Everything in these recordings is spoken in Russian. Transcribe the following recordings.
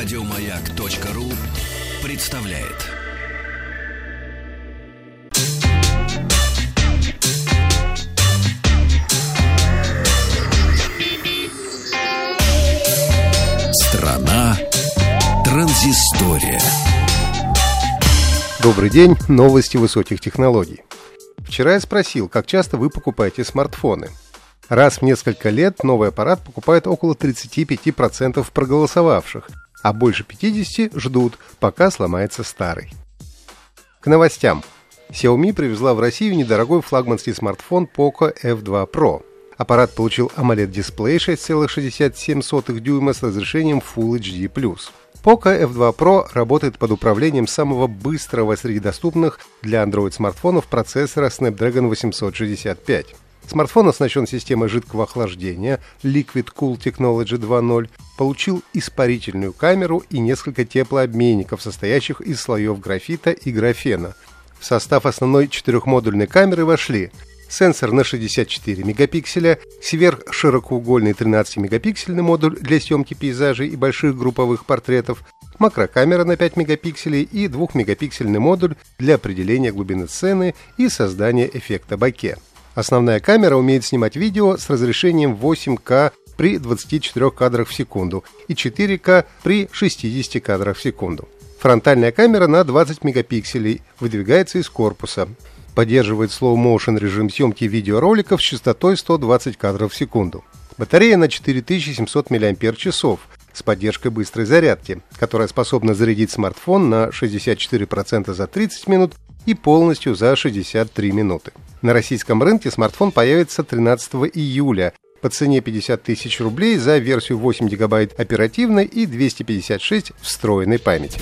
Радиомаяк.ру представляет. Страна транзистория. Добрый день, новости высоких технологий. Вчера я спросил, как часто вы покупаете смартфоны. Раз в несколько лет новый аппарат покупает около 35% проголосовавших, а больше 50% ждут, пока сломается старый. К новостям. Xiaomi привезла в Россию недорогой флагманский смартфон Poco F2 Pro. Аппарат получил AMOLED-дисплей 6,67 дюйма с разрешением Full HD+. Poco F2 Pro работает под управлением самого быстрого среди доступных для Android смартфонов процессора Snapdragon 865. Смартфон оснащен системой жидкого охлаждения Liquid Cool Technology 2.0, получил испарительную камеру и несколько теплообменников, состоящих из слоев графита и графена. В состав основной четырехмодульной камеры вошли сенсор на 64 мегапикселя, сверхширокоугольный 13-мегапиксельный модуль для съемки пейзажей и больших групповых портретов, макрокамера на 5 мегапикселей и 2-мегапиксельный модуль для определения глубины сцены и создания эффекта боке. Основная камера умеет снимать видео с разрешением 8К при 24 кадрах в секунду и 4К при 60 кадрах в секунду. Фронтальная камера на 20 мегапикселей выдвигается из корпуса. Поддерживает slow motion режим съемки видеороликов с частотой 120 кадров в секунду. Батарея на 4700 мАч с поддержкой быстрой зарядки, которая способна зарядить смартфон на 64% за 30 минут и полностью за 63 минуты. На российском рынке смартфон появится 13 июля по цене 50 тысяч рублей за версию 8 гигабайт оперативной и 256 встроенной памяти.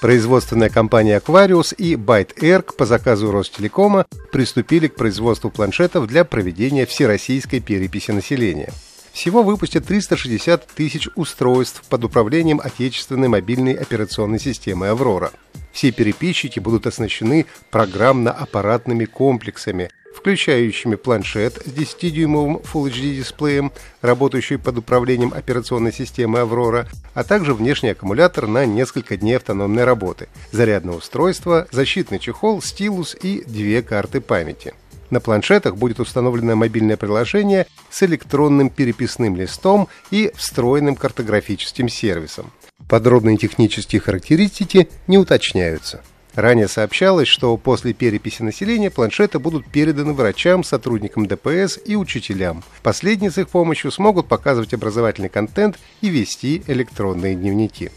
Производственная компания Aquarius и ByteErg по заказу Ростелекома приступили к производству планшетов для проведения всероссийской переписи населения. Всего выпустят 360 тысяч устройств под управлением отечественной мобильной операционной системы «Аврора». Все переписчики будут оснащены программно-аппаратными комплексами, включающими планшет с 10-дюймовым Full HD дисплеем, работающий под управлением операционной системы «Аврора», а также внешний аккумулятор на несколько дней автономной работы, зарядное устройство, защитный чехол, стилус и две карты памяти. На планшетах будет установлено мобильное приложение с электронным переписным листом и встроенным картографическим сервисом. Подробные технические характеристики не уточняются. Ранее сообщалось, что после переписи населения планшеты будут переданы врачам, сотрудникам ДПС и учителям. Последние с их помощью смогут показывать образовательный контент и вести электронные дневники.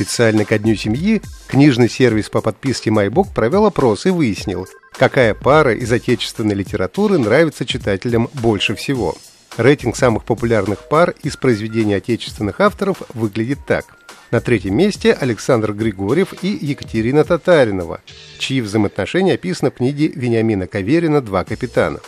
Специально ко Дню семьи книжный сервис по подписке MyBook провел опрос и выяснил, какая пара из отечественной литературы нравится читателям больше всего – Рейтинг самых популярных пар из произведений отечественных авторов выглядит так. На третьем месте Александр Григорьев и Екатерина Татаринова, чьи взаимоотношения описаны в книге Вениамина Каверина «Два капитана».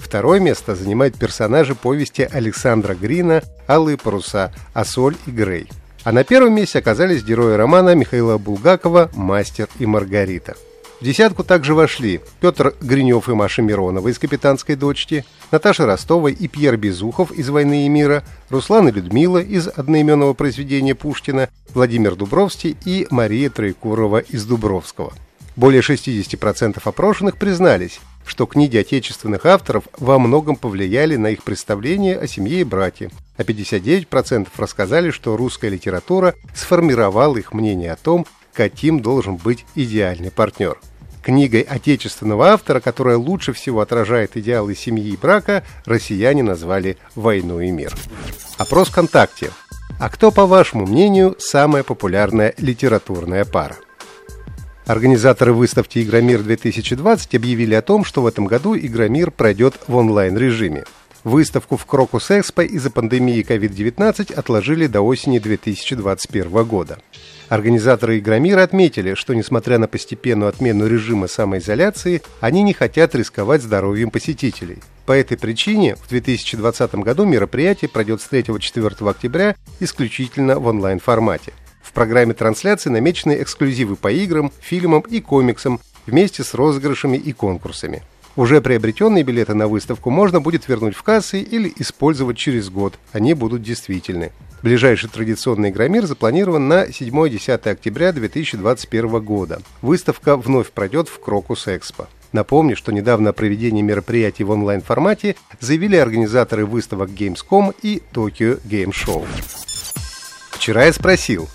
Второе место занимают персонажи повести Александра Грина «Алые паруса», «Асоль» и «Грей». А на первом месте оказались герои романа Михаила Булгакова «Мастер и Маргарита». В десятку также вошли Петр Гринев и Маша Миронова из «Капитанской дочки», Наташа Ростова и Пьер Безухов из «Войны и мира», Руслан и Людмила из одноименного произведения Пушкина, Владимир Дубровский и Мария Троекурова из Дубровского. Более 60% опрошенных признались, что книги отечественных авторов во многом повлияли на их представление о семье и брате, а 59% рассказали, что русская литература сформировала их мнение о том, каким должен быть идеальный партнер. Книгой отечественного автора, которая лучше всего отражает идеалы семьи и брака, россияне назвали «Войну и мир». Опрос ВКонтакте. А кто, по вашему мнению, самая популярная литературная пара? Организаторы выставки «Игромир-2020» объявили о том, что в этом году «Игромир» пройдет в онлайн-режиме. Выставку в Крокус Экспо из-за пандемии COVID-19 отложили до осени 2021 года. Организаторы Игромира отметили, что несмотря на постепенную отмену режима самоизоляции, они не хотят рисковать здоровьем посетителей. По этой причине в 2020 году мероприятие пройдет с 3-4 октября исключительно в онлайн-формате. В программе трансляции намечены эксклюзивы по играм, фильмам и комиксам вместе с розыгрышами и конкурсами. Уже приобретенные билеты на выставку можно будет вернуть в кассы или использовать через год, они будут действительны. Ближайший традиционный Игромир запланирован на 7-10 октября 2021 года. Выставка вновь пройдет в Крокус Экспо. Напомню, что недавно о проведении мероприятий в онлайн-формате заявили организаторы выставок Gamescom и Tokyo Game Show. Вчера я спросил,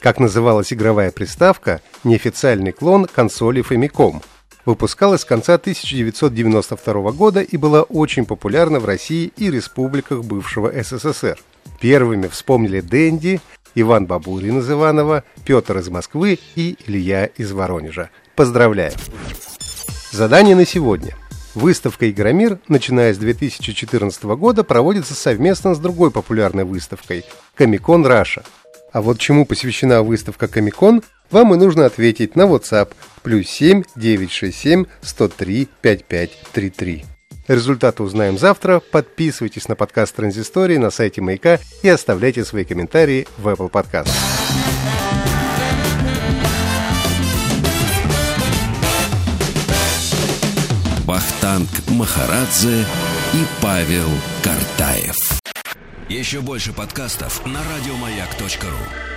как называлась игровая приставка, неофициальный клон консоли Famicom. Выпускалась с конца 1992 года и была очень популярна в России и республиках бывшего СССР. Первыми вспомнили Дэнди, Иван Бабурин из Иванова, Петр из Москвы и Илья из Воронежа. Поздравляю! Задание на сегодня. Выставка «Игромир», начиная с 2014 года, проводится совместно с другой популярной выставкой – Комикон Раша. А вот чему посвящена выставка Комикон, вам и нужно ответить на WhatsApp плюс 7 967 103 5533. Результаты узнаем завтра. Подписывайтесь на подкаст Транзистории на сайте Маяка и оставляйте свои комментарии в Apple Podcast. Бахтанг Махарадзе и Павел Картаев. Еще больше подкастов на радиомаяк.ру.